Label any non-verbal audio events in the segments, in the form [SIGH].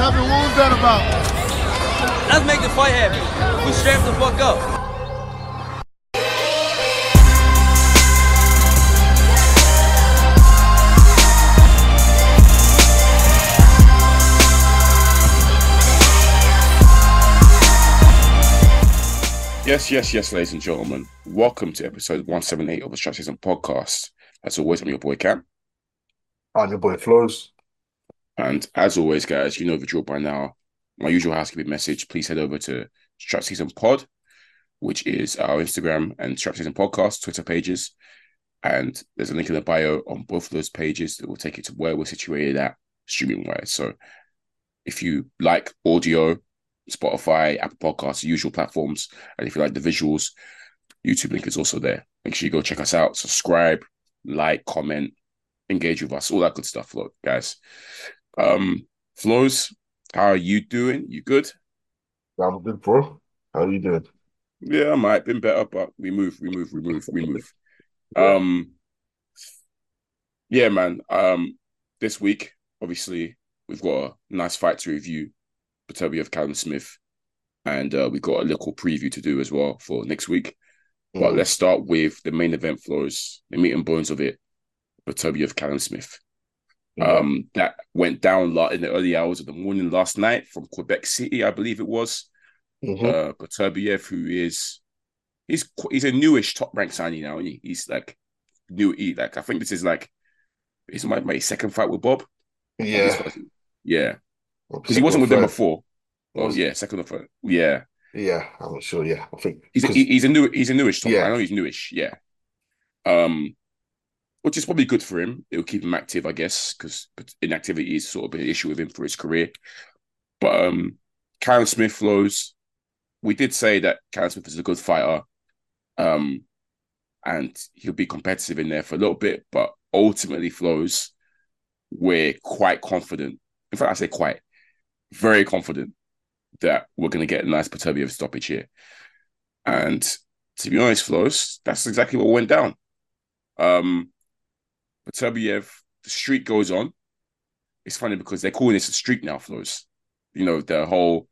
What's happened? What was that about? Let's make the fight happen. We strapped the fuck up. Yes, yes, yes, ladies and gentlemen. Welcome to episode 178 of the Strap Season podcast. As always, I'm your boy Kam. And your boy Flows. And as always, guys, you know the drill by now. My usual housekeeping message please head over to Strap Season Pod, which is our Instagram and Strap Season Podcast Twitter pages. And there's a link in the bio on both of those pages that will take you to where we're situated at streaming wise. So if you like audio, Spotify, Apple Podcasts, usual platforms, and if you like the visuals, YouTube link is also there. Make sure you go check us out, subscribe, like, comment, engage with us, all that good stuff, look, guys. Um, Flows, how are you doing? You good? I'm good, bro. How are you doing? Yeah, I might been better, but we move, we move, we move, we move. [LAUGHS] Um, yeah, man. Um, this week, obviously, we've got a nice fight to review. Beterbiev Callum Smith, and uh, we got a little preview to do as well for next week. But Mm. let's start with the main event floors, the meat and bones of it. Beterbiev Callum Smith. Um, that went down lot in the early hours of the morning last night from Quebec City, I believe it was. Mhm. Uh, who is he's he's a newish top rank signing now. And he, he's like new. He like I think this is like it's my my second fight with Bob. yeah. yeah, because he wasn't with them before. Oh Was- yeah, second or third. Yeah, Yeah, I'm not sure. Yeah, I think he's a, he's a new he's a newish top. Yeah. I know he's newish. Yeah, um, which is probably good for him. It'll keep him active, I guess, because inactivity is sort of an issue with him for his career. But um, Callum Smith flows. We did say that Callum Smith is a good fighter, um, and he'll be competitive in there for a little bit. But ultimately, flows. We're quite confident. In fact, I say quite, very confident that we're going to get a nice Beterbiev stoppage here. And to be honest, Flows, that's exactly what went down. Um, Beterbiev, the streak goes on. It's funny because they're calling this a streak now, Flows. You know, the whole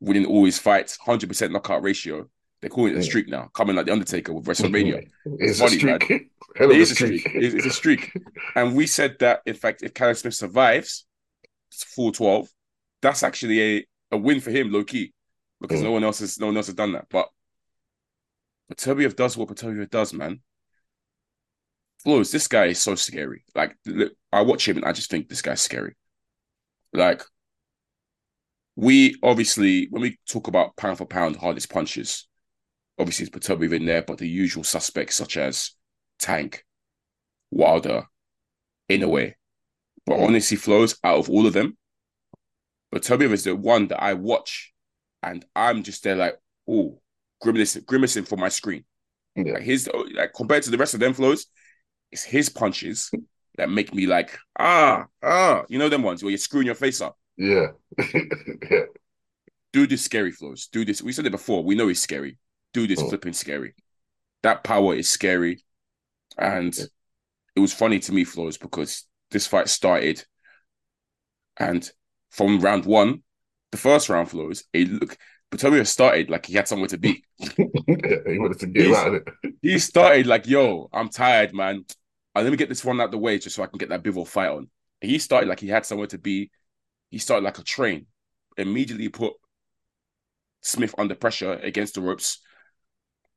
winning all his fights, 100% knockout ratio. They're calling it a streak now, coming like The Undertaker with [LAUGHS] WrestleMania. it's funny, a streak. It a streak. It's it's a streak. And we said that, in fact, if Callum Smith survives, it's full 12, that's actually a, a win for him, low key, because Mm. no one else has no one else has done that. But Beterbiev does what Beterbiev does, man. Flows, this guy is so scary. Like, I watch him and I just think this guy's scary. Like, we obviously, when we talk about pound for pound hardest punches, obviously it's Beterbiev in there, but the usual suspects such as Tank, Wilder, in a way. But honestly, flows out of all of them, Beterbiev is the one that I watch, and I'm just there like, oh, grimacing, grimacing for my screen. Yeah. Like his, like compared to the rest of them flows, it's his punches that make me like, ah, ah, you know them ones where you're screwing your face up. Yeah. [LAUGHS] yeah. Dude is scary flows. Do this. We said it before. We know he's scary. Do this Mm. flipping scary. That power is scary, and Yeah. it was funny to me, flows, because this fight started, and from round one, the first round flows, it look. Beterbiev started like he had somewhere to be. [LAUGHS] yeah. He wanted to get out of it. he started like, "Yo, I'm tired, man. Uh, let me get this one out the way just so I can get that Bivol fight on." And he started like he had somewhere to be. He started like a train. Immediately put Smith under pressure against the ropes,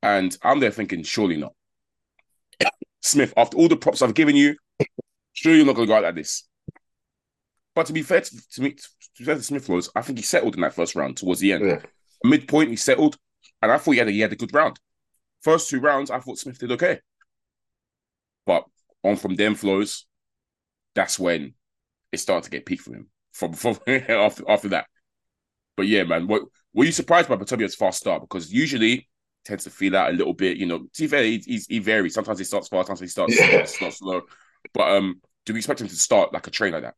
and I'm there thinking, surely not. [COUGHS] Smith, after all the props I've given you, surely you're not going to go out like this. But to be fair to, to me, to be fair to Smith was, I think he settled in that first round towards the end Yeah. midpoint he settled, and I thought he had a, he had a good round. First two rounds, I thought Smith did okay, but on from them flows, that's when it started to get peak for him. From from [LAUGHS] after after that, but yeah, man, what were you surprised by Beterbiev's fast start? Because usually tends to feel out a little bit. You know, to be fair, he, he's, he varies. Sometimes he starts fast, sometimes he starts Yeah. slow, slow. But um, do we expect him to start like a train like that?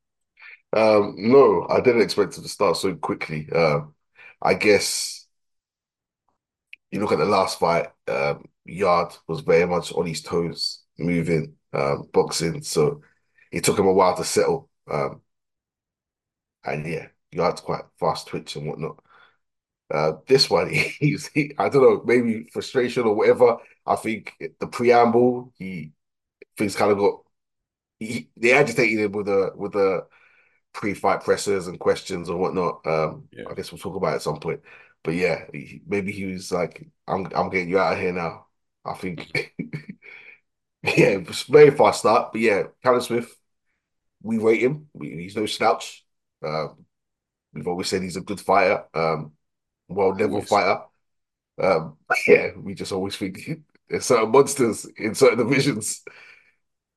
Um, no, I didn't expect him to start so quickly. Um, I guess you look at the last fight, um, Yarde was very much on his toes, moving, um, boxing. So it took him a while to settle. Um, and yeah, Yarde's quite fast twitch and whatnot. Uh, this one, [LAUGHS] he's he, I don't know, maybe frustration or whatever. I think the preamble, he things kind of got he, they agitated him with the with the pre-fight pressers and questions and whatnot. Um, Yeah. I guess we'll talk about it at some point. But yeah, he, maybe he was like, "I'm I'm getting you out of here now." I think, [LAUGHS] [LAUGHS] yeah, it was a very fast start. But yeah, Callum Smith, we rate him. We, he's no slouch. Um, we've always said he's a good fighter, um, well-level Always. fighter. Um, [LAUGHS] yeah, we just always think [LAUGHS] there's certain monsters in certain divisions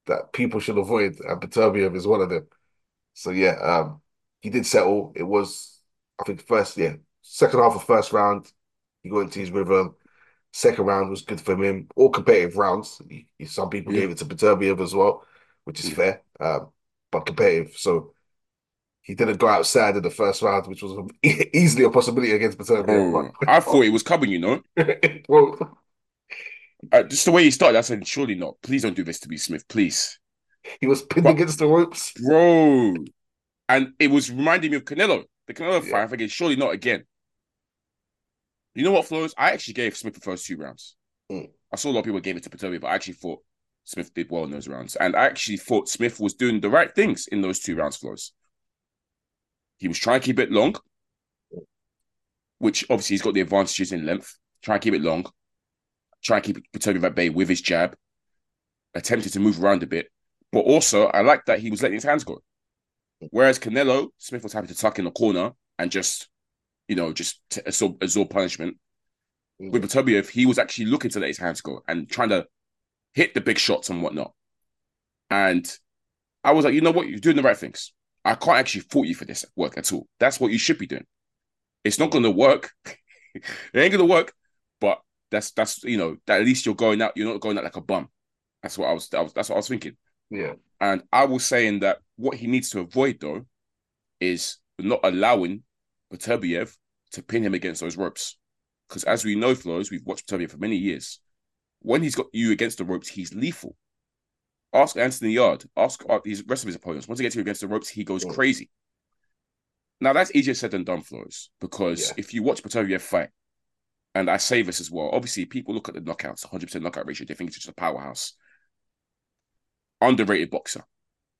that people should avoid, and Beterbiev is one of them. So yeah, um, he did settle. It was, I think, first, yeah, second half of first round, he got into his rhythm. Second round was good for him. All competitive rounds. He, he- some people Yeah. gave it to Beterbiev as well, which is Yeah. fair, um, but competitive. So he didn't go outside in the first round, which was [LAUGHS] easily a possibility against Beterbiev. Bro, I thought it was coming, you know. [LAUGHS] well, Uh, just the way he started, I said, surely not. Please don't do this to me, Smith. Please. he was pinned But- against the ropes. Bro. And it was reminding me of Canelo. The Canelo Yeah. fight, I'm thinking, surely not again. You know what, Flores? I actually gave Smith the first two rounds. Mm. I saw a lot of people gave it to Beterbiev, but I actually thought Smith did well in those rounds. And I actually thought Smith was doing the right things in those two rounds, Flores. He was trying to keep it long, which obviously he's got the advantages in length. Try and keep it long. Try and keep Beterbiev at bay with his jab. Attempted to move around a bit. But also, I like that he was letting his hands go. Whereas Canelo, Smith was happy to tuck in the corner and just, you know, just t- absorb, absorb punishment. Mm. With Beterbiev, he was actually looking to let his hands go and trying to hit the big shots and whatnot. And I was like, you know what? You're doing the right things. I can't actually fault you for this work at all. That's what you should be doing. It's not going to work. [LAUGHS] it ain't going to work. But that's that's you know that at least you're going out. You're not going out like a bum. That's what I was. That was that's what I was thinking. Yeah, And I was saying that what he needs to avoid though is not allowing Beterbiev to pin him against those ropes. Because as we know, Flores, we've watched Beterbiev for many years. When he's got you against the ropes, he's lethal. Ask Anthony Yarde, ask uh, his rest of his opponents. Once he gets you against the ropes, he goes crazy. Now that's easier said than done, Flores, because Yeah. if you watch Beterbiev fight, and I say this as well, obviously people look at the knockouts, 100% knockout ratio, they think it's just a powerhouse. Underrated boxer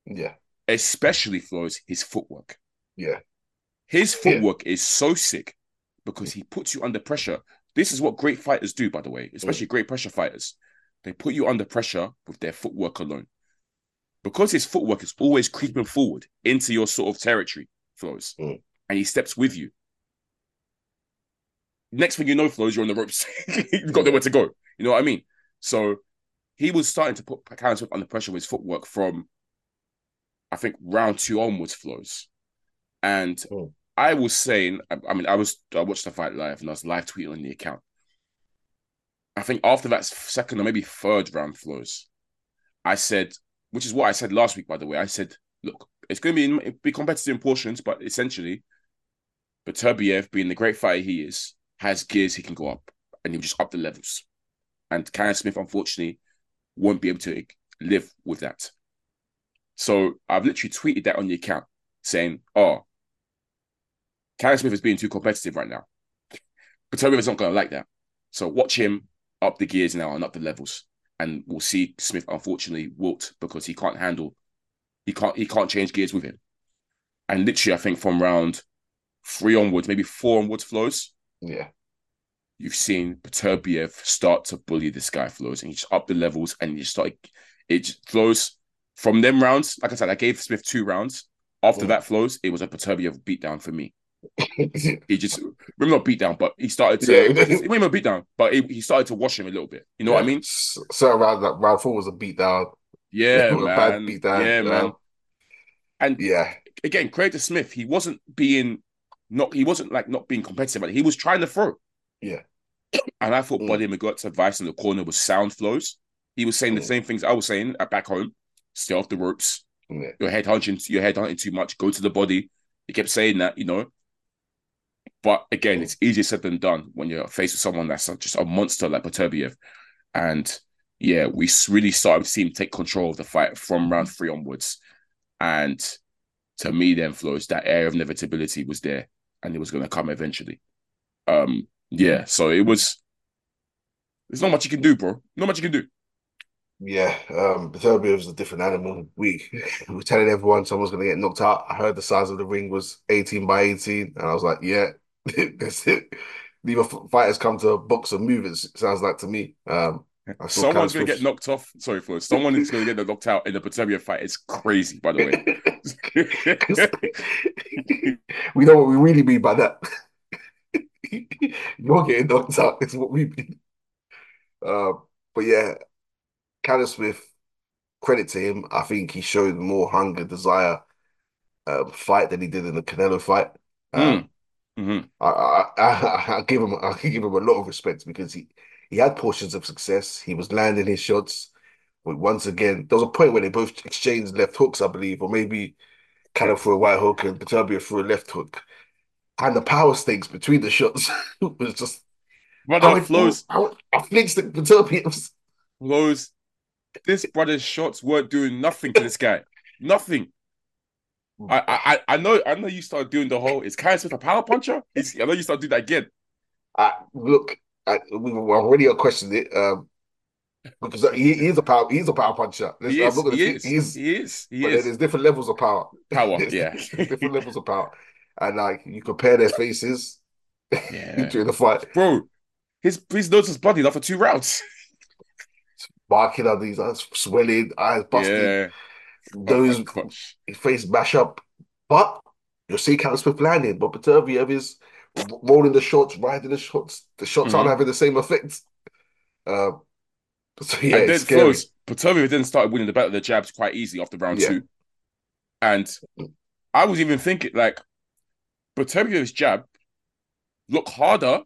yeah, especially Flores, his footwork. yeah, His Yeah. footwork is so sick because he puts you under pressure. This is what great fighters do, by the way, especially great pressure fighters. They put you under pressure with their footwork alone. Because his footwork is always creeping forward into your sort of territory, Flows, Mm. and he steps with you. Next thing you know, Flows, you're on the ropes. [LAUGHS] You've got nowhere to go. You know what I mean? So he was starting to put Smith under pressure with his footwork from, I think, round two onwards, Flows. And Mm. I was saying, I, I mean, I was I watched the fight live and I was live tweeting on the account. I think after that second or maybe third round flows, I said, which is what I said last week, by the way. I said, look, it's going to be be competitive in portions, but essentially, Beterbiev, being the great fighter he is, has gears he can go up, and he'll just up the levels. And Callum Smith, unfortunately, won't be able to live with that. So I've literally tweeted that on the account, saying, "Oh, Callum Smith is being too competitive right now. Beterbiev is not going to like that. So watch him up the gears now and up the levels, and we'll see Smith unfortunately wilt because he can't handle, he can't he can't change gears with him. And literally, I think from round three onwards, maybe four onwards, flows. yeah, You've seen Beterbiev start to bully this guy flows, and he just up the levels, and you start it flows from them rounds. Like I said, I gave Smith two rounds. After Mm. that flows, it was a Beterbiev beatdown for me. [LAUGHS] He just maybe not beat down, but he started to Yeah. maybe not beat down, but he, he started to wash him a little bit. You know what I mean? So round that round four was a beat down. Yeah, [LAUGHS] man. beatdown, yeah, um, man. And Yeah, again, to Smith. He wasn't being not. He wasn't like not being competitive. But he was trying to throw. yeah, And I thought Mm. Buddy McGirt's advice in the corner was sound flows. He was saying the Mm. same things I was saying at back home. Stay off the ropes. yeah, Your head hunching. Your head hunting too much. Go to the body. He kept saying that, you know. But again, it's easier said than done when you're faced with someone that's just a monster like Beterbiev. And yeah, we really started to see him take control of the fight from round three onwards. And to me, then flows that air of inevitability was there, and it was going to come eventually. Um, yeah. So it was. There's not much you can do, bro. Not much you can do. Yeah, um, was a different animal. We [LAUGHS] we were telling everyone someone's gonna get knocked out. I heard the size of the ring was 18 by 18, and I was like, yeah, [LAUGHS] that's it. Neither fighters come to box move, it sounds like to me. Um, Someone's gonna get knocked off. Sorry, Flo. Someone is gonna get knocked out in the Beterbiev fight. It's crazy, by the way. [LAUGHS] we know what we really mean by that. [LAUGHS] You're getting knocked out, is what we mean. Uh, but yeah, Callum Smith, credit to him. I think he showed more hunger, desire, um, fight than he did in the Canelo fight. Um, mm. Mm-hmm. I, I, [LAUGHS] I, I, give him I give him a lot of respect because he he had portions of success. He was landing his shots. But once again, there was a point where they both exchanged left hooks, I believe, or maybe Callum for a right hook and Beterbiev for a left hook. And the power stakes between the shots [LAUGHS] was just. But that flows. I, I flinched the Beterbiev. Flows this brother's shots weren't doing nothing to this guy. nothing. I, I I know I know you started doing the whole is Callum Smith a power puncher? Is, I know you started doing that again. I look, I, we were already questioned it. Um, because he, he, is a power he's a power puncher. He is, he, is, he is. He is. He is. There's different levels of power. Power, [LAUGHS] yeah. different levels of power. And like you compare their faces [LAUGHS] yeah. during the fight. Bro, his his nose was bloody for two rounds barking at these eyes swelling, eyes busting, yeah. Those [LAUGHS] face mash up. But you'll see Callum Smith landing, but Beterbiev is rolling the shots, riding the shots. The shots mm-hmm. aren't having the same effect. Uh, so yeah, and then scary. Then started winning the battle of the jabs quite easily after round yeah. two. And I was even thinking like Beterbiev's jab look harder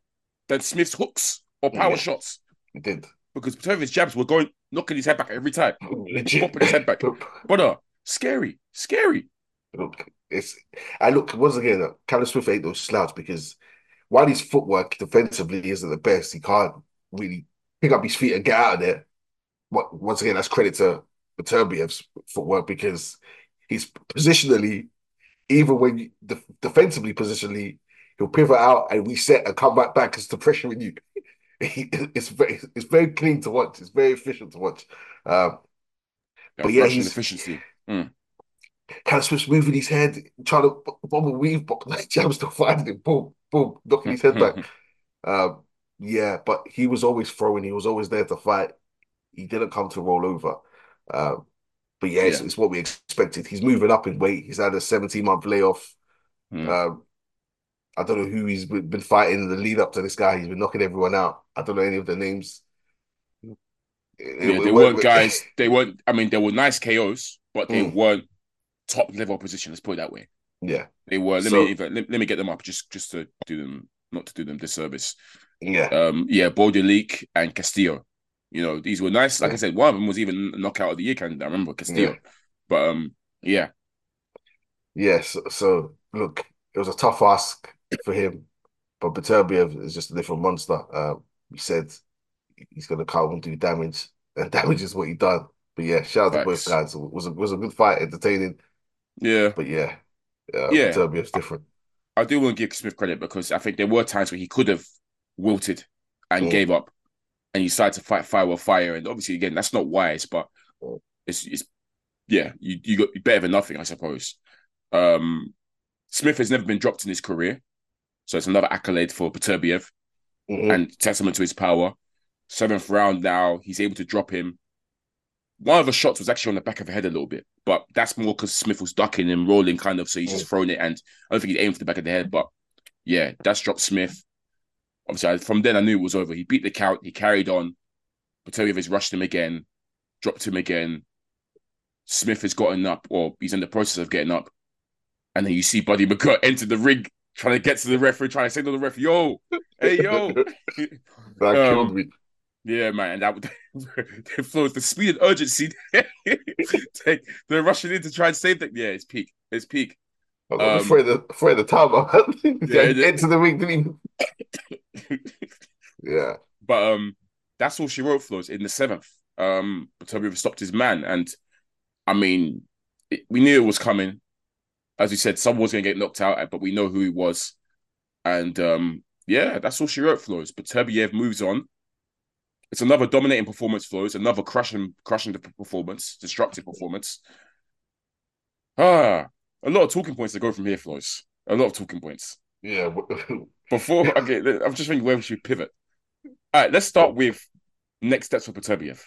than Smith's hooks or power yeah. shots. It did because Beterbiev's jabs were going knocking his head back every time, oh, popping his head back. Brother, scary, scary. Look, it's I look once again. Callum Smith ain't no slouch because while his footwork defensively isn't the best, he can't really pick up his feet and get out of there. But once again, that's credit to Beterbiev's footwork because he's positionally, even when you, defensively positionally, he'll pivot out and reset and come back back because the pressure in you it's very it's very clean to watch. It's very efficient to watch. Um, but yeah, he's efficiency. Mm. Kind of Smith's moving his head, trying to bubble weave, but [LAUGHS] like Jam's still finding it. Boom, boom, knocking his head back. [LAUGHS] Um, yeah, but he was always throwing. He was always there to fight. He didn't come to roll over. Um, but yeah, it's, it's, what we expected. He's moving up in weight. He's had a 17 month layoff. Mm. Um, I don't know who he's been fighting in the lead up to this guy. He's been knocking everyone out. I don't know any of the names. Yeah, it, they weren't guys. They weren't. I mean, they were nice KOs, but they mm. weren't top level position. Let's put it that way. Yeah, they were. Let so, me even, let, let, me get them up just just to do them, not to do them disservice. Yeah, um, yeah, Bauderlique and Castillo. You know, these were nice. Like yeah. I said, one of them was even knockout of the year. Can I remember Castillo? Yeah. But um, yeah, yes. Yeah, so, so look, it was a tough ask for him. But Beterbiev is just a different monster. Uh, he said he's going to come and do damage, [LAUGHS] and damage is what he done. But yeah, shout out to both guys. It was a was a good fight, entertaining. Yeah, but yeah, uh, yeah, Beterbiev's different. I do want to give Smith credit because I think there were times where he could have wilted and mm. gave up, and he decided to fight fire with fire. And obviously, again, that's not wise, but mm. it's it's yeah, you you got better than nothing, I suppose. Um, Smith has never been dropped in his career. So it's another accolade for Beterbiev mm-hmm. and testament to his power. Seventh round now, he's able to drop him. One of the shots was actually on the back of the head a little bit, but that's more because Smith was ducking and rolling kind of, so he's mm-hmm. just throwing it. And I don't think he aimed for the back of the head, but yeah, that's dropped Smith. Obviously, I, from then I knew it was over. He beat the count, he carried on. Beterbiev has rushed him again, dropped him again. Smith has gotten up, or he's in the process of getting up. And then you see Buddy McGirt enter the ring trying to get to the referee, trying to say to the referee, "Yo, hey, yo." [LAUGHS] that [LAUGHS] um, killed me. Yeah, man, and that [LAUGHS] the flows the speed and urgency. they're rushing in to try and save them. Yeah, it's peak. It's peak. I'm um, of afraid of time. yeah, into the ring, didn't yeah, but um, that's all she wrote for us in the seventh. Um, Beterbiev stopped his man, and I mean, it, we knew it was coming. As you said, someone was going to get knocked out, but we know who he was. And um, yeah, that's all she wrote, Flows. But Beterbiev moves on. It's another dominating performance, Flows. Another crushing, crushing the performance, destructive performance. Ah, a lot of talking points to go from here, Flows. A lot of talking points. Yeah. [LAUGHS] Before, okay, I'm just thinking where we should pivot. All right, let's start with next steps for Beterbiev.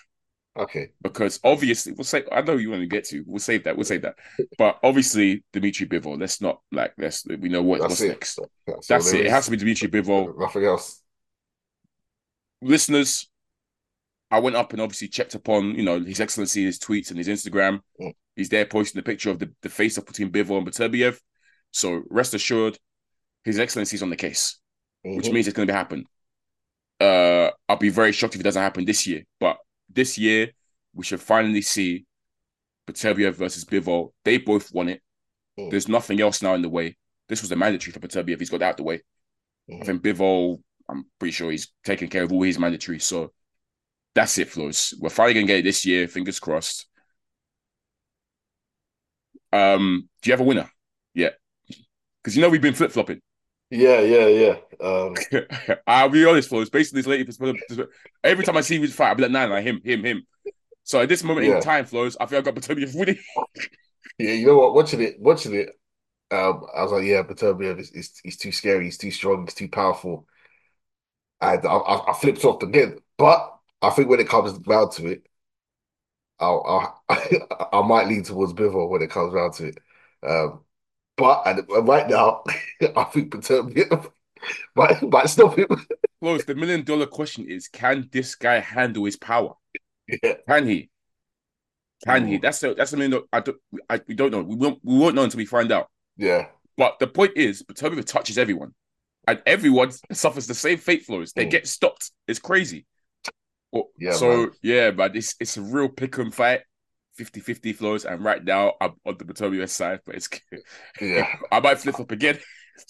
Okay. Because obviously, we'll say I know you want to get to. We'll save that. We'll save that. But obviously, Dimitri Bivol. Let's not like let's. We know what, what's it. next. That's, That's it. there It is. has to be Dimitri Bivol. Nothing else. Listeners, I went up and obviously checked upon you know His Excellency, his tweets and his Instagram. Mm. He's there posting the picture of the, the face off between Bivol and Beterbiev. So rest assured, His Excellency's on the case, which Mhm. means it's going to happen. Uh, I'll be very shocked if it doesn't happen this year. But this year, we should finally see Beterbiev versus Bivol. They both won it. Mm. There's nothing else now in the way. This was a mandatory for Beterbiev. He's got that out the way. I Mhm. think Bivol, I'm pretty sure he's taken care of all his mandatory. So that's it, Flows. We're finally gonna get it this year. Fingers crossed. Um, do you have a winner? Yeah, because you know we've been flip flopping. Yeah, yeah, yeah. Um, I'll be honest, Flows. Basically, this lady, every time I see his fight, I'll be like, nah, nah, him, him, him. So at this moment Yeah. in time, Flows, I think I got Beterbiev winning. [LAUGHS] yeah, you know what? Watching it, watching it, um, I was like, yeah, Beterbiev is, is he's too scary, he's too strong, he's too powerful. And I, I, I flipped off again. But I think when it comes down to it, I'll, I'll [LAUGHS] I might lean towards Bivol when it comes down to it. Um, but and right now, [LAUGHS] I think Beterbiev might might stop him. Flows, the million dollar question is: Can this guy handle his power? Yeah, Can he? Can he? Ooh. That's the that's something that I don't I, we don't know. We won't we won't know until we find out. yeah, But the point is, Beterbiev touches everyone, and everyone [LAUGHS] suffers the same fate flows. They Mm. get stopped. It's crazy. Well, Yeah, so man. yeah, but it's it's a real pick 'em fight, 50-50 flows. And right now, I'm on the Beterbiev side, but it's yeah. [LAUGHS] I might flip up again.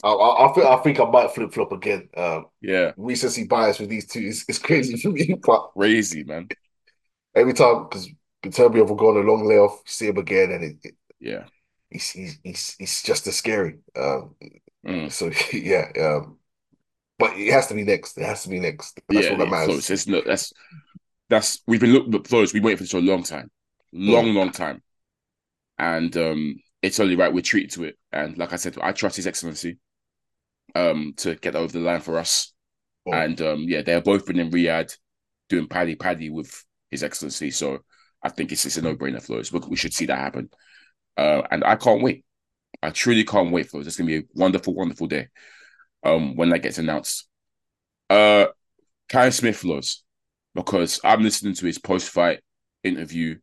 I, I, I think I think I might flip flop again. Um, Yeah, recency bias with these two is, is crazy for me, [LAUGHS] but crazy man. every time because Beterbiev will go on a long layoff, see him again, and it, it, Yeah. he's, he's he's he's just as scary. Um, Mm. so [LAUGHS] yeah, um, but it has to be next. It has to be next. That's yeah, all that matters. flows. It's not that's that's we've been looking at flows. We've been waiting for this for a long time, long, long time, and um, it's only right we're treated to it. And like I said, I trust His Excellency, um, to get over the line for us. Mm. And um, yeah, they're both been in Riyadh doing paddy paddy with His Excellency. So I think it's it's a no brainer, flows. We, we should see that happen. Uh, and I can't wait. I truly can't wait for it. It's gonna be a wonderful, wonderful day. Um, when that gets announced. Uh, Callum Smith flows because I'm listening to his post-fight interview,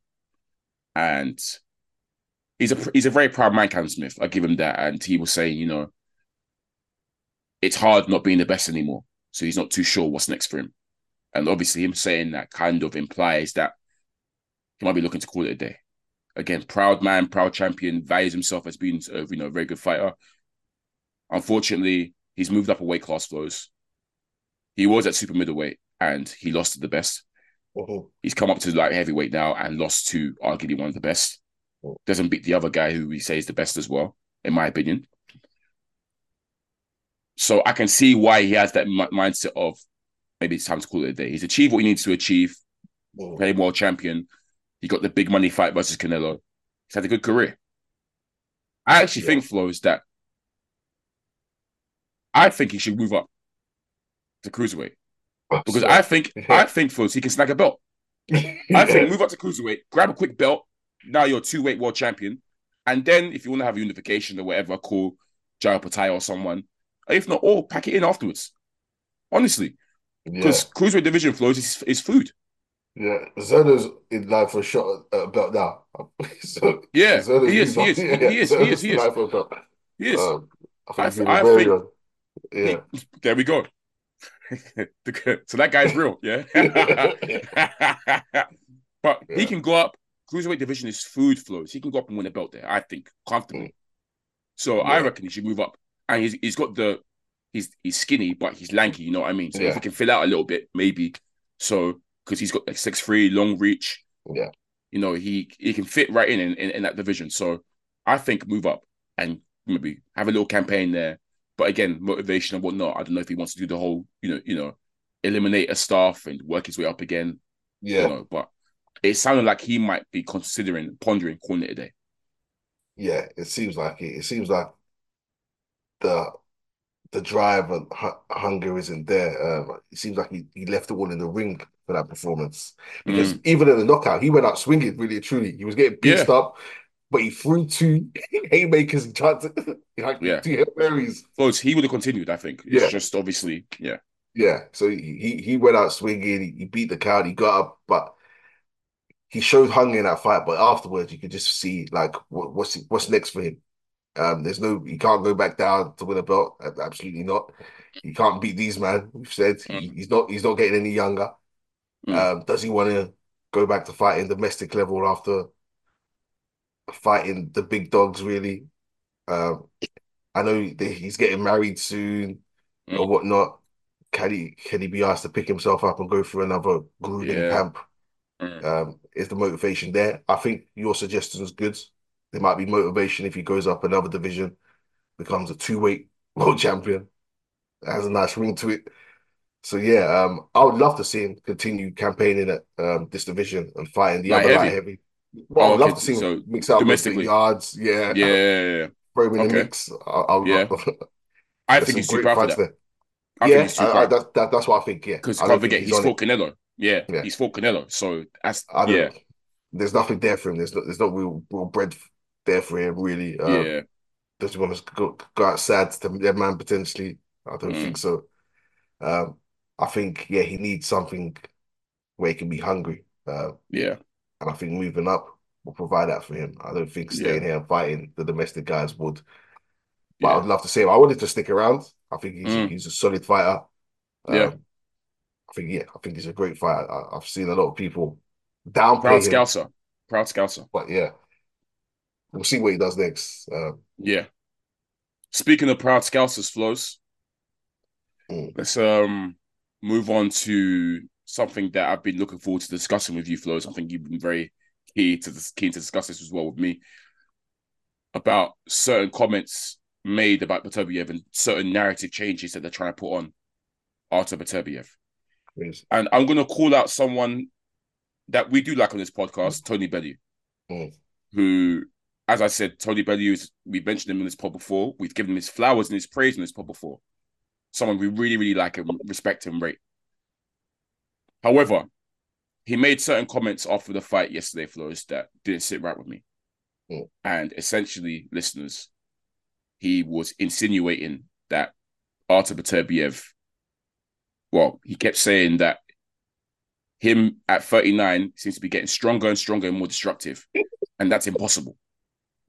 and he's a he's a very proud man, Callum Smith. I give him that, and he was saying, you know, it's hard not being the best anymore, so he's not too sure what's next for him. And obviously, him saying that kind of implies that he might be looking to call it a day. Again, proud man, proud champion, values himself as being a, you know a very good fighter. Unfortunately, he's moved up a weight class flows. He was at super middleweight and he lost to the best. He's come up to like heavyweight now and lost to arguably one of the best. Doesn't beat the other guy who we say is the best as well, in my opinion. So I can see why he has that mi- mindset of maybe it's time to call it a day. He's achieved what he needs to achieve. Mhm. Played world champion. He got the big money fight versus Canelo. He's had a good career. I actually Yeah. think Flows that I think he should move up to cruiserweight because I think I [LAUGHS] think Flows he can snag a belt. I think [LAUGHS] move up to cruiserweight, grab a quick belt. Now you're two weight world champion, and then if you want to have a unification or whatever, call Jaya or someone. If not, all pack it in afterwards. Honestly, yeah, because cruiserweight division flows is, is food. yeah. Zono's in line for a shot at a belt now. [LAUGHS] so Yeah, he is. He is. He. Yeah, is. He is. He is. line for a belt. He is. Um, I I think th- I think-. Yeah. There we go. [LAUGHS] so that guy's real, yeah. [LAUGHS] but he can go up. Cruiserweight division is food flows. He can go up and win a belt there. I think comfortably. Mm. So I reckon he should move up. And he's he's got the he's he's skinny, but he's lanky. You know what I mean? So if Yeah. he can fill out a little bit, maybe. So because he's got like six three, long reach. Yeah. You know he he can fit right in, in, in that division. So I think move up. and maybe have a little campaign there. But again, motivation and whatnot. I don't know if he wants to do the whole, you know, you know, eliminate a staff and work his way up again. Yeah, know, but it sounded like he might be considering pondering calling it a day. yeah. It seems like it. It seems like the the drive and hu- hunger isn't there. Um, it seems like he, he left it all in the ring for that performance. Because even in the knockout, he went out swinging really truly. He was getting pissed up, but he threw two [LAUGHS] haymakers and tried to [LAUGHS] like Yeah. two Hail Marys. Close. He would have continued, I think. It's Yeah. just obviously, yeah. Yeah, so he he went out swinging. He, beat the count. He got up, but he showed hunger in that fight. But afterwards, you could just see like what, what's what's next for him. Um, there's no he can't go back down to win a belt. Absolutely not. He can't beat these man. We've said he, he's not he's not getting any younger. Mm. Um, does he want to go back to fighting domestic level after fighting the big dogs? Really? Um, I know he's getting married soon or Mm. whatnot. Can he can he be asked to pick himself up and go through another grueling Yeah. camp? Mm. Um, is the motivation there? I think your suggestion is good. There might be motivation if he goes up another division, becomes a two-weight [LAUGHS] world champion. It has a nice ring to it. So yeah, um, I would love to see him continue campaigning at um, this division and fighting the Light other heavy? light heavy. Well, Oh, I'd love okay, to see him so mix out domestically. domestic yards. Yeah, Yeah, yeah, yeah. throw him in the mix. I, I'll, Yeah. [LAUGHS] I think he's too great proud for fights that. there. I yeah, think he's I, I, that, that, that's what I think. Yeah, Because I can't forget, he's on fought. Canelo. Yeah, Yeah. he's fought Canelo. So that's I don't. yeah, There's nothing there for him. There's no, there's no real, real bread there for him. Really. Um, yeah, Does he want to go, go outside to their man potentially? I don't Mm. think so. Um, I think yeah, he needs something where he can be hungry. Uh, yeah, and I think moving up will provide that for him. I don't think staying here and fighting the domestic guys would. But yeah. I'd love to see him. I wanted to stick around. I think he's Mm. he's a solid fighter. Um, Yeah. I think yeah, I think he's a great fighter. I, I've seen a lot of people downplay Proud him, Scouser. Proud Scouser. but yeah, we'll see what he does next. Um, Yeah. Speaking of proud Scousers flows, Mm. let's um move on to something that I've been looking forward to discussing with you, flows. I think you've been very keen to keen to discuss this as well with me about certain comments made about Beterbiev and certain narrative changes that they're trying to put on Artur Beterbiev. is- And I'm going to call out someone that we do like on this podcast, Tony Bellew, Mm. who, as I said, Tony Bellew is, we've mentioned him in this pod before. We've given him his flowers and his praise in this pod before. Someone we really, really like and respect and rate. However, he made certain comments after the fight yesterday, Flores, that didn't sit right with me. Mm. And essentially, listeners, he was insinuating that Artur Beterbiev, well, he kept saying that him at 39 seems to be getting stronger and stronger and more destructive. [LAUGHS] and that's impossible.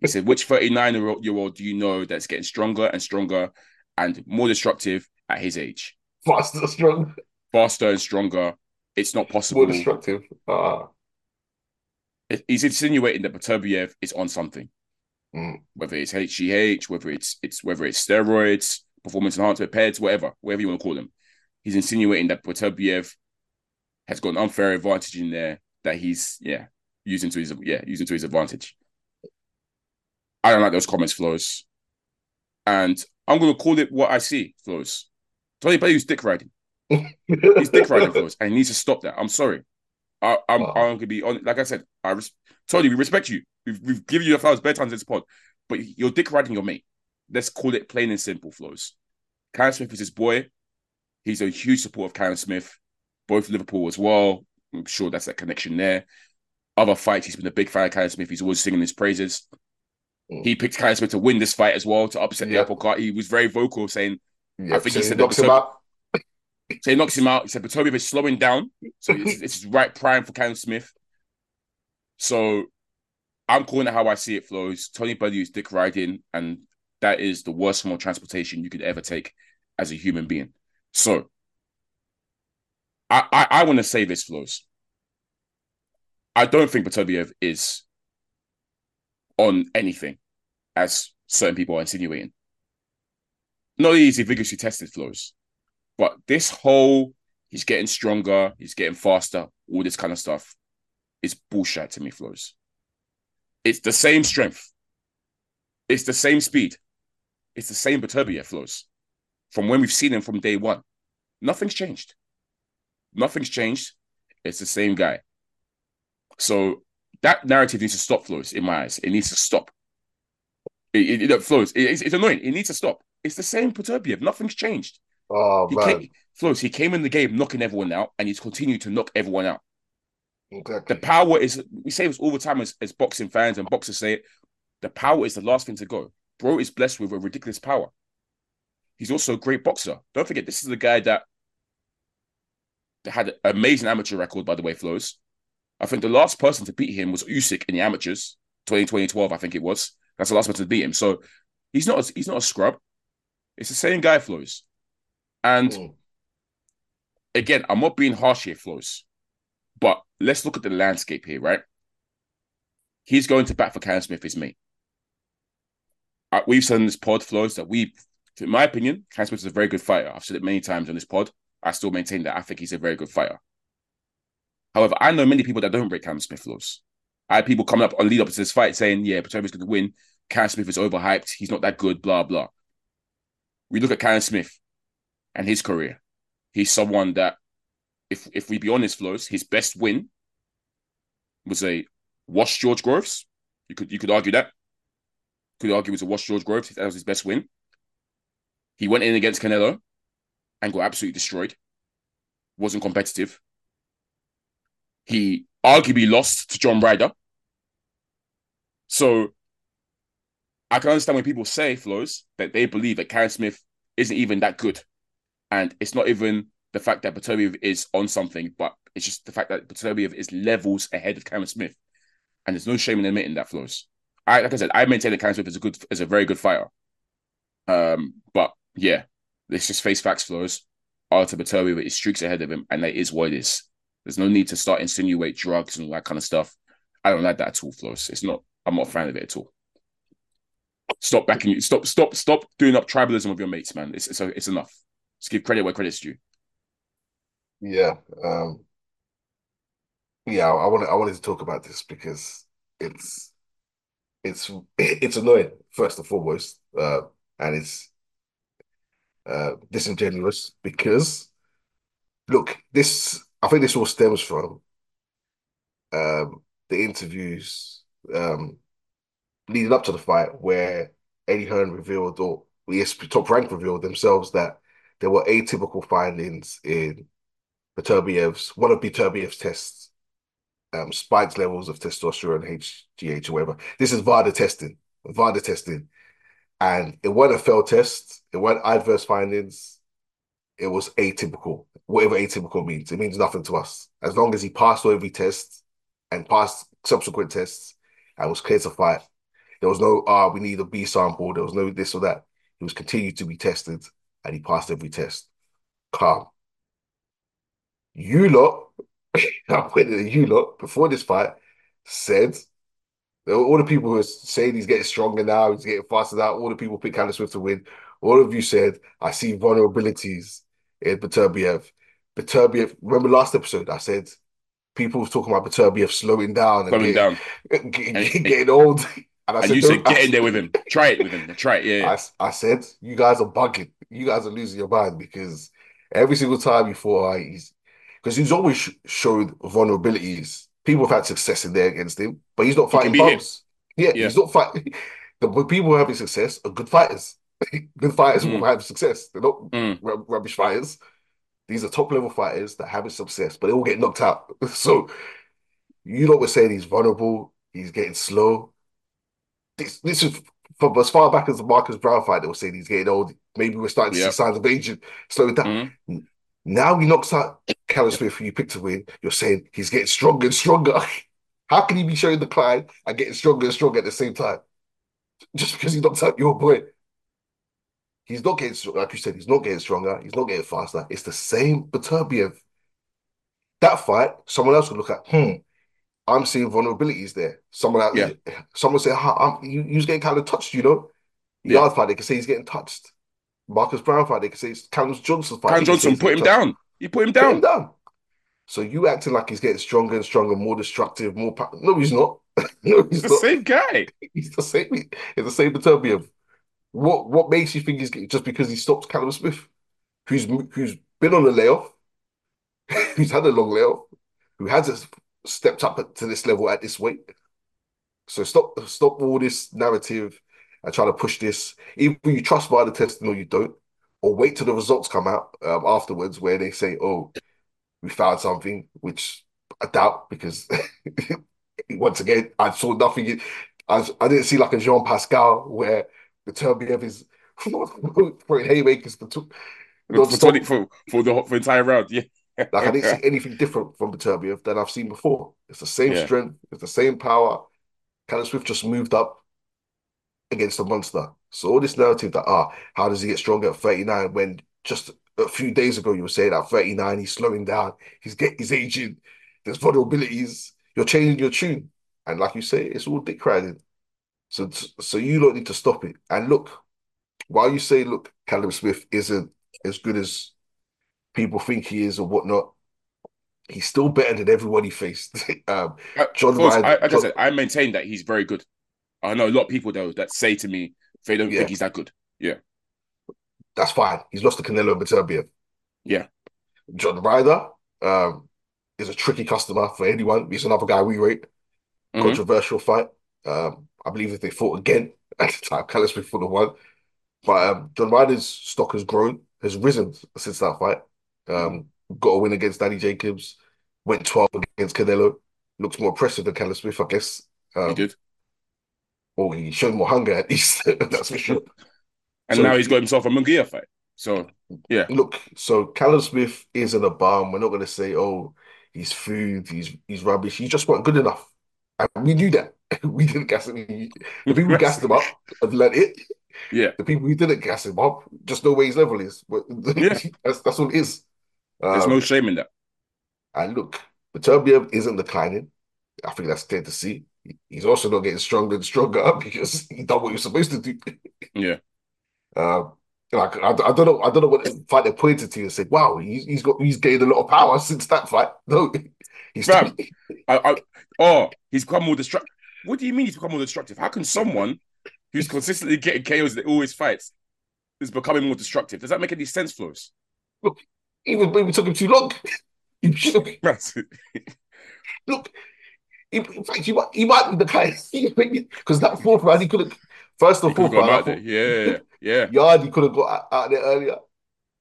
He said, which 39 year old do you know that's getting stronger and stronger and more destructive at his age? faster, strong, Faster and stronger. It's not possible. more destructive. Ah, He's insinuating that Beterbiev is on something. Mm. Whether it's HGH, whether it's it's whether it's steroids, performance enhancement peds, whatever, whatever you want to call them. He's insinuating that Beterbiev has got an unfair advantage in there that he's yeah using to his yeah using to his advantage. I don't like those comments, Flores. And I'm gonna call it what I see, Flores. Tony Bellew's dick riding. He's dick riding, Flores, and he needs to stop that. I'm sorry. I, I'm Wow. I'm gonna be on. Like I said, I res- Tony, we respect you. We've, we've given you the flowers in this pod, but you're dick riding your mate. Let's call it plain and simple, flows. Callum Smith is his boy. He's a huge supporter of Callum Smith, both Liverpool as well. I'm sure that's that connection there. Other fights, he's been a big fan of Callum Smith. He's always singing his praises. Mm. He picked Callum Smith to win this fight as well, to upset Yep. the apple cart. He was very vocal, saying yeah, I think he so said knocks that him out. So he knocks him out. He said Beterbiev is slowing down, so it's, [LAUGHS] it's right prime for Callum Smith. So I'm calling it how I see it, flows. Tony Bellew is dick riding, and that is the worst form of transportation you could ever take as a human being. So I I, I want to say this, flows. I don't think Beterbiev is on anything, as certain people are insinuating. Not easy vigorously tested, flows, but this whole he's getting stronger, he's getting faster, all this kind of stuff is bullshit to me, flows. It's the same strength. It's the same speed. It's the same Beterbiev flows from when we've seen him from day one. Nothing's changed. Nothing's changed. It's the same guy. So that narrative needs to stop, flows in my eyes. It needs to stop. It, it, it flows. It, it's, it's, annoying. It needs to stop. It's the same Beterbiev. Nothing's changed. Oh he man, came, flows. He came in the game knocking everyone out, and he's continued to knock everyone out. exactly. The power is. We say this all the time as, as boxing fans and boxers say it. The power is the last thing to go. Bro is blessed with a ridiculous power. He's also a great boxer. Don't forget, this is the guy that, had an amazing amateur record, by the way, flows. I think the last person to beat him was Usyk in the amateurs, 2020, 12, I think it was. That's the last person to beat him. So he's not a, he's not a scrub. It's the same guy, flows. And Mm. again, I'm not being harsh here, flows. But let's look at the landscape here, right? He's going to bat for Cam Smith, is me. Uh, we've said in this pod, flows, that we, in my opinion, Cam Smith is a very good fighter. I've said it many times on this pod. I still maintain that I think he's a very good fighter. However, I know many people that don't break Cam Smith flows. I had people coming up on lead up to this fight saying, yeah, Beterbiev's going to win. Cam Smith is overhyped. He's not that good, blah, blah. We look at Cam Smith and his career. He's someone that, if if we be honest, flows, his best win was a wash George Groves. You could you could argue that. Could argue it was a wash George Groves. That was his best win. He went in against Canelo and got absolutely destroyed. Wasn't competitive. He arguably lost to John Ryder. So I can understand when people say, Flows, that they believe that Callum Smith isn't even that good. And it's not even the fact that Beterbiev is on something, but it's just the fact that Beterbiev is levels ahead of Callum Smith. And there's no shame in admitting that, Flows. I like I said, I maintain that Callum Smith is a good is a very good fighter. Um, but yeah, let's just face facts, Flows. Artur Beterbiev is streaks ahead of him, and that is what it is. There's no need to start insinuate drugs and all that kind of stuff. I don't like that at all, Flows. It's not. I'm not a fan of it at all. Stop backing you. Stop. Stop. Stop doing up tribalism with your mates, man. It's it's, it's enough. Just give credit where credit's due. Yeah, um, yeah. I wanted I wanted to talk about this because it's it's [LAUGHS] it's annoying first and foremost, uh, and it's uh, disingenuous because look, this I think this all stems from um, the interviews um, leading up to the fight where Eddie Hearn revealed, or ESP Top Rank revealed themselves that there were atypical findings in Beterbiev's one of Beterbiev's tests, um, spiked levels of testosterone, HGH, or whatever. This is VADA testing, VADA testing, and it wasn't a failed test. It wasn't adverse findings. It was atypical, whatever atypical means. It means nothing to us. As long as he passed every test and passed subsequent tests and was clear to fight, there was no, ah, we need a B sample. There was no this or that. He was continued to be tested and he passed every test. Calm. You lot, [LAUGHS] I went to you lot before this fight, said all the people who are saying he's getting stronger now, he's getting faster now, all the people pick Callum Smith to win. All of you said, I see vulnerabilities in Beterbiev. Beterbiev, remember last episode, I said people were talking about Beterbiev slowing down and Coming getting, down. [LAUGHS] getting, And- [LAUGHS] getting old. And I And said, you said, "Don't- get in there with him. Try it with him. Try it. Yeah. yeah. I, I said, you guys are bugging. You guys are losing your mind because every single time you thought oh, he's because he's always sh- showed vulnerabilities. People have had success in there against him, but he's not fighting bums. Yeah, Yeah. he's not fighting. [LAUGHS] The people who are having success are good fighters. [LAUGHS] good fighters Mm. will have success. They're not Mm. rub- rubbish fighters. These are top level fighters that having success, but they all get knocked out. [LAUGHS] So you know, we're saying he's vulnerable. He's getting slow. This this is from as far back as the Marcus Browne fight. They were saying he's getting old. Maybe we're starting to Yep. see signs of aging. Slowing down. Mhm. Now he knocks out Callum Smith, who you picked to win. You're saying he's getting stronger and stronger. [LAUGHS] How can he be showing the decline and getting stronger and stronger at the same time? Just because he knocks out your boy. He's not getting stronger, like you said, he's not getting stronger, he's not getting faster. It's the same Beterbiev. That fight, someone else would look at, hmm, I'm seeing vulnerabilities there. Someone out, Yeah. someone say, "Ha, I'm, you, was getting kind of touched, you know? Yeah. Yarde fight, they can say he's getting touched. Marcus Browne fight, they can say it's Callum Johnson's fight. Cam they can say Johnson put him touched. down. He put him Put him down. down. So you acting like he's getting stronger and stronger, more destructive, more. No, he's not. [LAUGHS] no, he's the not. same guy. [LAUGHS] He's the same. He's the same Beterbiev. What what makes you think he's getting, just because he stopped Callum Smith, who's who's been on a layoff, [LAUGHS] who's had a long layoff, who hasn't stepped up to this level at this weight. So stop stop all this narrative and try to push this. Either you trust by the testing or you don't, or wait till the results come out um, afterwards where they say, "Oh, we found something," which I doubt because [LAUGHS] once again I saw nothing. I, I didn't see like a Jean Pascal where Beterbiev is [LAUGHS] throwing haymakers for, two, for, 20, for, for the for the entire round. Yeah. Like I didn't see [LAUGHS] anything different from Beterbiev than I've seen before. It's the same Yeah. strength, it's the same power. Callum Smith just moved up against a monster. So all this narrative that ah, how does he get stronger at 39 when just a few days ago you were saying at 39 he's slowing down, he's getting he's aging, there's vulnerabilities, you're changing your tune. And like you say, it's all dick riding. So so you don't need to stop it. And look, while you say, look, Callum Smith isn't as good as people think he is or whatnot, he's still better than everyone he faced. [LAUGHS] um, Uh, John course, Ryan- I, I John- said, I maintain that he's very good. I know a lot of people though that say to me they don't Yeah. think he's that good. Yeah, that's fine. He's lost to Canelo and Beterbiev. Yeah. John Ryder um, is a tricky customer for anyone. He's another guy we rate. Mhm. Controversial fight. Um, I believe if they fought again [LAUGHS] at the time, Smith would have won. But um, John Ryder's stock has grown, has risen since that fight. Um, got a win against Danny Jacobs, went 12 against Canelo. Looks more impressive than Callum Smith, I guess. He Um, did, or he showed more hunger at least, [LAUGHS] that's for sure. and so- now he's got himself a Munguia fight. So yeah. Look, so Callum Smith isn't a bum. We're not going to say, oh, he's food, he's he's rubbish. He just wasn't good enough. And we knew that. [LAUGHS] we didn't gas him. The people who gassed him up have learned it. yeah, The people who didn't gas him up just know where his level is. But Yeah. [LAUGHS] that's that's all it is. There's Um, no shame in that. And look, Beterbiev isn't declining. I think that's clear to see. He's also not getting stronger and stronger [LAUGHS] because he done what he was supposed to do. Yeah, Um, like I, I don't know, I don't know what the fight they pointed to and said, "Wow, he's he's got he's gained a lot of power since that fight." [LAUGHS] No, he's Fam. [LAUGHS] I, I, oh, he's become more destructive. What do you mean he's become more destructive? How can someone who's consistently getting KOs that always fights is becoming more destructive? Does that make any sense, Flows? Even maybe took him too long. [LAUGHS] He should have [LAUGHS] look. In fact, he might he might be the guy [LAUGHS] because that fourth round he could have first He and could have fourth round. I out there. thought, Yeah, yeah, Yarde he could have got out, out there earlier.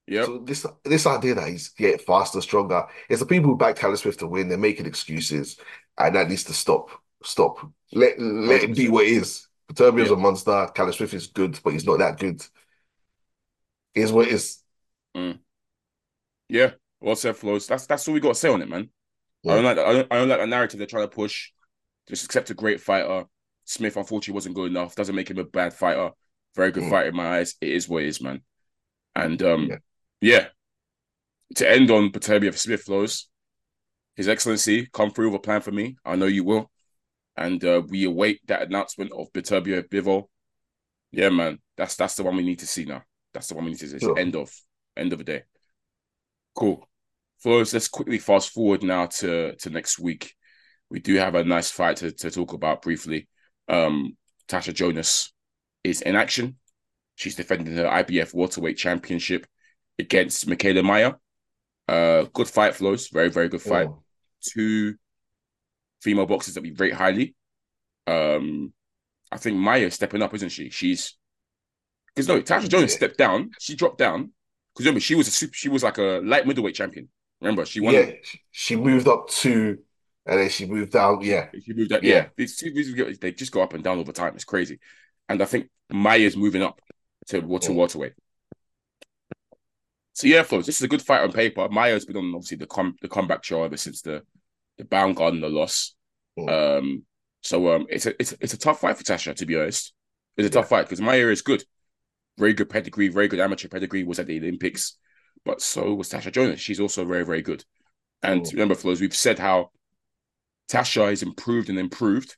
Yeah. So this this idea that he's getting faster, stronger, it's the people who back Taylor Swift to win. They're making excuses, and that needs to stop. Stop. Let let it be what it is. Beterbiev's Yeah. a monster. Taylor Swift is good, but he's not that good. Is what it is. Mm. Yeah, well said, Flows. That's that's all we got to say on it, man. I don't like. I don't, I don't like the narrative they're trying to push. Just accept a great fighter. Smith, unfortunately, wasn't good enough. Doesn't make him a bad fighter. Very good Mm. fighter in my eyes. It is what it is, man. And um, Yeah. yeah. To end on Beterbiev Smith Flows, His Excellency, come through with a plan for me. I know you will. And uh, we await that announcement of Beterbiev Bivol. Yeah, man. That's that's the one we need to see now. That's the one we need to see. It's Sure. End of end of the day. Cool. Flows, let's quickly fast forward now to to next week. We do have a nice fight to, to talk about briefly. Um, Tasha Jonas is in action. She's defending her IBF welterweight championship against Michaela Mayer. Uh, good fight, Flows. Very, very good fight. Mm. Two female boxers that we rate highly. Um, I think Mayer stepping up, isn't she? She's because no, Tasha Jonas stepped down. She dropped down because remember she was a super, she was like a light middleweight champion. Remember she won. Yeah, she- she moved up to, and then she moved down. Yeah, She moved up. Yeah. Yeah, these these they just go up and down over time. It's crazy, and I think Mayer's moving up to water Mm. welterweight. So yeah, folks, this is a good fight on paper. Mayer's been on obviously the com- the comeback show ever since the the Baumgardner loss. Mm. Um, so um, it's a it's a- it's a tough fight for Tasha to be honest. It's a Yeah. tough fight because Maya is good, very good pedigree, very good amateur pedigree. Was at the Olympics, but so was Tasha Jonas. She's also very very good. And Mm. remember, Flows, we've said how Tasha has improved and improved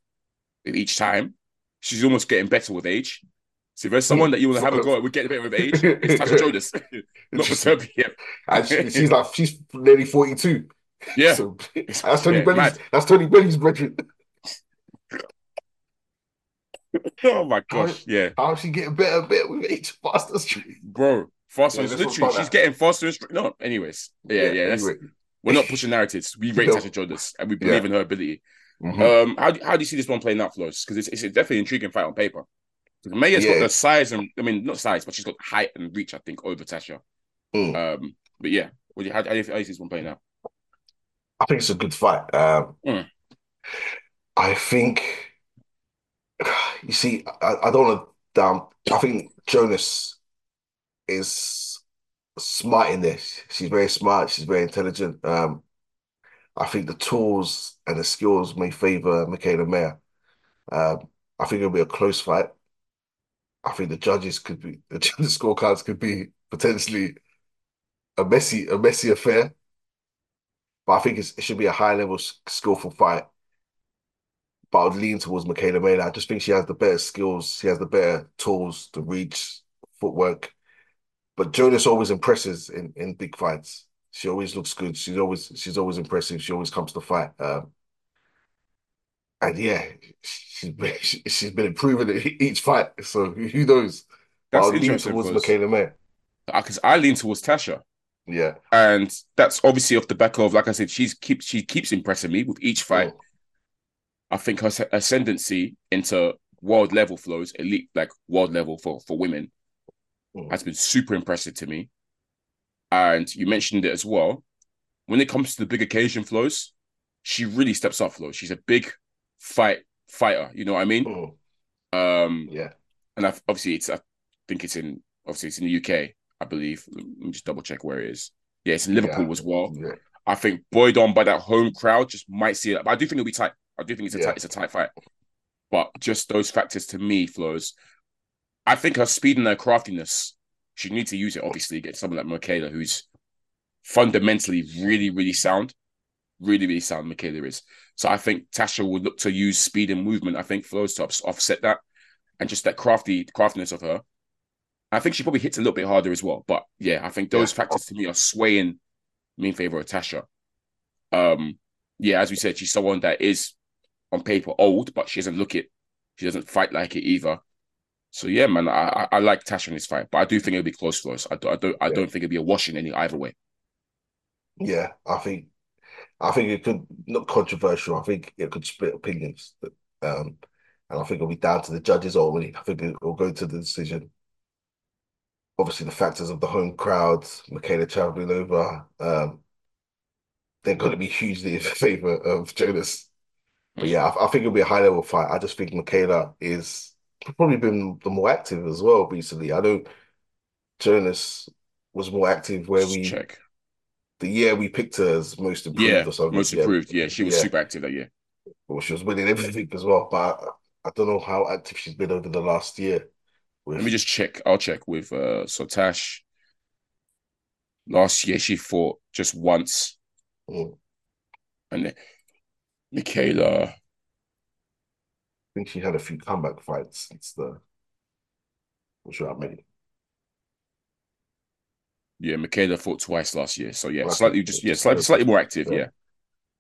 each time. She's almost getting better with age. So if there's someone that you want to have a go at, would get better with age. It's Tasha [LAUGHS] Jonas, [LAUGHS] not She's- Beterbiev. and she, she's like she's nearly forty two. Yeah. So that's Tony yeah, Bellew's. mad. That's Tony Bellew's brethren. Oh my gosh, yeah, How's she getting better and better with each faster street? bro. Faster, Yeah, and let's not literally, she's that. getting faster and no. Anyways, yeah, yeah. that's, anyway. We're not pushing narratives. We rate. Tasha Jonas and we believe Yeah. in her ability. Mhm. Um, how do, how do you see this one playing out, Flows? Because it's, it's a definitely intriguing fight on paper. Because Mayer's Yeah. got the size and I mean not size, but she's got height and reach. I think over Tasha. Mm. Um, but yeah, what do you, how, how, do you, how do you see this one playing out? I think it's a good fight. Um, Mm. I think you see, I, I don't want to down. I think Jonas is smart in this. She's very smart. She's very intelligent. Um, I think the tools and the skills may favor Michaela Mayer. Um, I think it'll be a close fight. I think the judges could be the, [LAUGHS] the scorecards could be potentially a messy a messy affair. But I think it should be a high level skillful fight. But I would lean towards Michaela Mayer. I just think she has the better skills. She has the better tools, the reach, footwork. But Jonas always impresses in, in big fights. She always looks good. She's always she's always impressive. She always comes to fight. Um, and yeah, she's [LAUGHS] been, she's been improving at each fight. So who knows? That's I'll lean towards Michaela Mayer. because I lean towards Tasha, Yeah. and that's obviously off the back of like I said, she's keeps she keeps impressing me with each fight. Mm. I think her ascendancy into world level flows, elite like world level for for women, Mm. has been super impressive to me. And you mentioned it as well. When it comes to the big occasion flows, she really steps up flows. She's a big fight fighter. You know what I mean? Mm. Um, Yeah. and I've, obviously it's I think it's in obviously it's in the UK, I believe. Let me just double check where it is. Yeah, it's in Liverpool Yeah. as well. Yeah. I think buoyed on by that home crowd just might see it. But I do think it'll be tight. I do think it's a Yeah. tight, it's a tight fight. But just those factors to me, flows. I think her speed and her craftiness, she needs to use it. Obviously, against someone like Michaela, who's fundamentally really, really sound, really, really sound. Michaela is. So I think Tasha would look to use speed and movement. I think flows tops offset that, and just that crafty craftiness of her. I think she probably hits a little bit harder as well. But yeah, I think those Yeah. factors to me are swaying me in favor of Tasha. Um, yeah, as we said, she's someone that is on paper old, but she doesn't look it. She doesn't fight like it either. So yeah, man, I I, like Tasha in this fight, but I do think it'll be close for us. I don't I don't I don't think it'll be a wash in any either way. Yeah, I think I think it could not controversial. I think it could split opinions. Um, and I think it'll be down to the judges ultimately. I think it will go to the decision. Obviously, the factors of the home crowd, Michaela traveling over, um, they're going to be hugely in [LAUGHS] favor of Jonas. But yeah, I, I think it'll be a high level fight. I just think Michaela is probably been the more active as well recently. I know Jonas was more active where we check. the year we picked her as most improved Yeah, or something. most Yeah. improved. Yeah, she was Yeah. super active that year. Well, she was winning everything as well, but I, I don't know how active she's been over the last year. With, Let me just check. I'll check with uh so Tash. Last year she fought just once, Mm. and then Michaela. I think she had a few comeback fights since the. I'm sure how many. Yeah, Michaela fought twice last year. So yeah, Right. slightly just yeah, slightly slightly more active. Yeah. Yeah,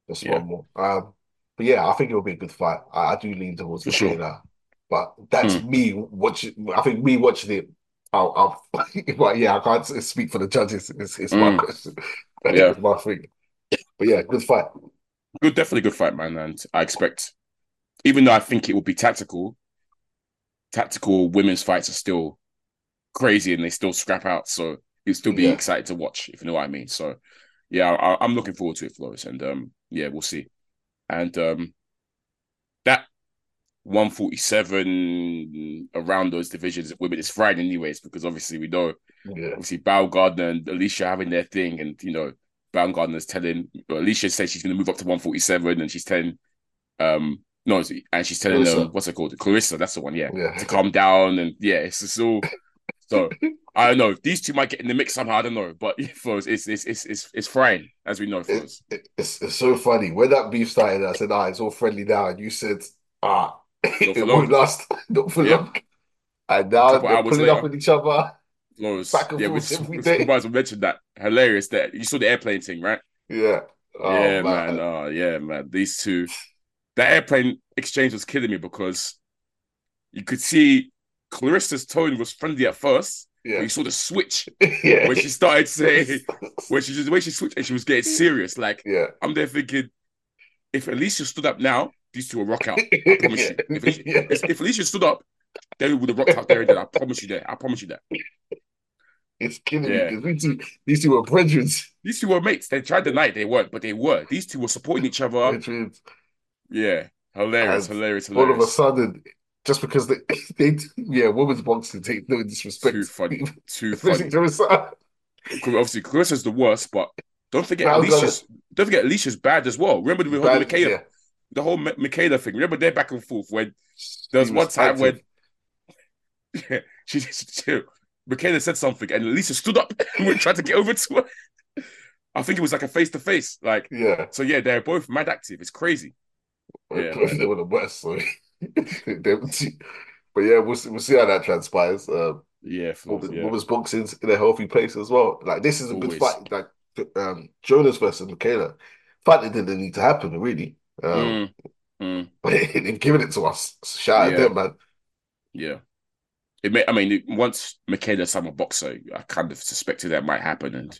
Just Yeah. one more. Um, but yeah, I think it'll be a good fight. I, I do lean towards For sure. Michaela, but that's me watching. I think me watching it. I'll, I'll [LAUGHS] but yeah, I can't speak for the judges. It's, it's my Mm. question. [LAUGHS] Yeah. it's my thing. But yeah, good fight. Good, definitely good fight, man. And I expect, even though I think it will be tactical, tactical women's fights are still crazy and they still scrap out. So you'll still be Yeah. excited to watch, if you know what I mean. So yeah, I, I'm looking forward to it, Flows, and um, yeah, we'll see. And um, that 147 around those divisions of women is Friday, anyways, because obviously we know Yeah, obviously Baumgardner and Alycia having their thing, and you know, Baumgardner's telling Alycia says she's going to move up to 147, and she's telling, um, no, and she's telling Claressa. them what's it called, Claressa, that's the one, yeah, yeah. to calm down, and yeah, it's just all. So I don't know. These two might get in the mix somehow. I don't know, but [LAUGHS] it's it's it's it's it's frying as we know, Flows. It, it's it's so funny when that beef started. I said, "Ah, it's all friendly now," and you said, "Ah, [LAUGHS] it for won't last, [LAUGHS] not for Yeah. long." And now Couple they're pulling up with each other. Flows, Back and yeah, we, forth every we, day. we might as well mention that. Hilarious that you saw the airplane thing, right? Yeah, Oh, yeah, man. Oh, yeah, man. These two, that airplane exchange was killing me because you could see Claressa's tone was friendly at first. Yeah. you saw the switch [LAUGHS] yeah. when she started saying, [LAUGHS] when she just the way she switched and she was getting serious. Like yeah. I'm there thinking, if Alycia stood up now, these two will rock out. I [LAUGHS] promise you. If, Alycia- Yeah. if Alycia stood up, they would have rocked out there and then. I promise you that. I promise you that. It's killing Yeah. me because these two, these two were brethren. These two were mates. They tried to deny they weren't, but they were. These two were supporting each other. Yeah, hilarious, And hilarious, All of a sudden, just because they, [LAUGHS] they yeah, women's boxing take no disrespect. Too funny, [LAUGHS] too funny. Obviously, Claressa's the worst, but don't forget Alycia's. Don't forget Alycia's bad as well. Remember the whole Michaela, yeah. the whole Mi- Michaela thing. Remember their back and forth when there was She one time when active. [LAUGHS] she, she Michaela said something and Lisa stood up [LAUGHS] and tried to get over to her. I think it was like a face to face. Like yeah, so, yeah, they're both mad active. It's crazy. Yeah, they were the worst. So [LAUGHS] but yeah, we'll see, we'll see how that transpires. Uh, Yeah, women's, yeah. women's boxing's in a healthy place as well. Like this is a Always. good fight. Like um, Jonas versus Michaela, fight that didn't need to happen really. Um, Mm, mm, But [LAUGHS] they've given it to us. Shout Yeah. out them, man. yeah. It may, I mean, it- once Michaela's I'm a boxer, I kind of suspected that might happen, and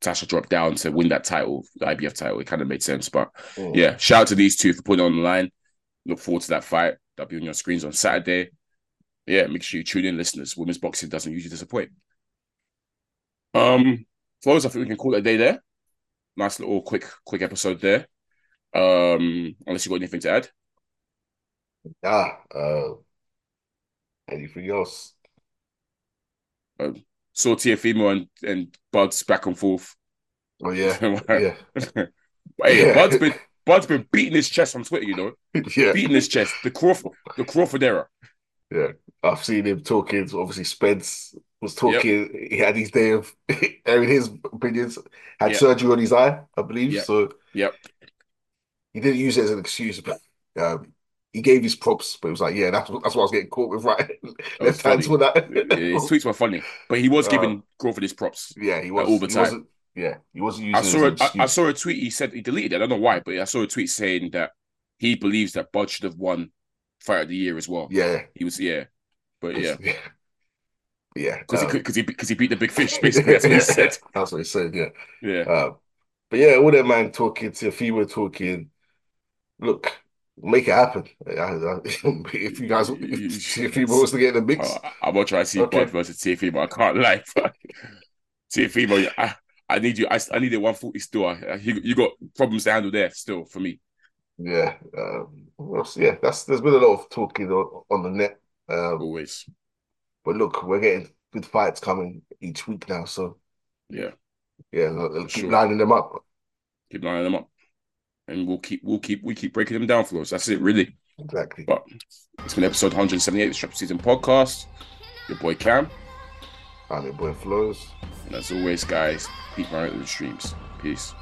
Tasha dropped down to win that title, the IBF title. It kind of made sense, but Mm. yeah, shout out to these two for putting it on the line. Look forward to that fight. That'll be on your screens on Saturday. Yeah, make sure you tune in, listeners. Women's boxing doesn't usually disappoint. Um, Flows, I think we can call it a day there. Nice little quick, quick episode there. Um, unless you got anything to add. Ah, uh, anything else? Saw Teofimo and and Bud's back and forth. Oh yeah, [LAUGHS] [LAUGHS] But yeah, hey, Yeah. Bud's been [LAUGHS] Bud's been beating his chest on Twitter, you know, yeah, beating his chest. The Crawford, the Crawford era. yeah. I've seen him talking. Obviously, Spence was talking. He had his day of airing his opinions. Had Yep. surgery on his eye, I believe. Yep. So Yep. he didn't use it as an excuse, but um, he gave his props. But it was like, yeah, that's that's what I was getting caught with, [LAUGHS] right? Left hands for that. His tweets were funny, but he was Uh, giving Crawford his props. Yeah, he was all the time. Yeah, he wasn't using I saw a, I, I saw a tweet. He said he deleted it. I don't know why, but I saw a tweet saying that he believes that Bud should have won Fight of the Year as well. Yeah, He was yeah, but [LAUGHS] yeah, yeah, yeah. because um, he because he because he beat the big fish. [LAUGHS] Basically, that's what he said. That's what he said. Yeah. Yeah, Uh, but yeah, all that man talking Teofimo talking. Look, make it happen. I- I- [LAUGHS] if you guys, if [LAUGHS] FEMA was to get in the mix, Uh, I'm gonna try to see Okay. Bud versus Teofimo. I can't lie. [LAUGHS] Teofimo, I, I need you. I, I need a 140 still. I, you, you got problems to handle there still for me. yeah, um, well, yeah, that's there's been a lot of talking on, on the net. Um, Always. but look, we're getting good fights coming each week now, so Yeah. yeah, keep Sure. lining them up. Keep lining them up. And we'll keep we'll keep we keep breaking them down for us. That's it, really. Exactly. But it's been episode 178 of the Strap SZN Podcast. Your boy Kam. I'm your boy Flows. And as always, guys, keep running the streams. Peace.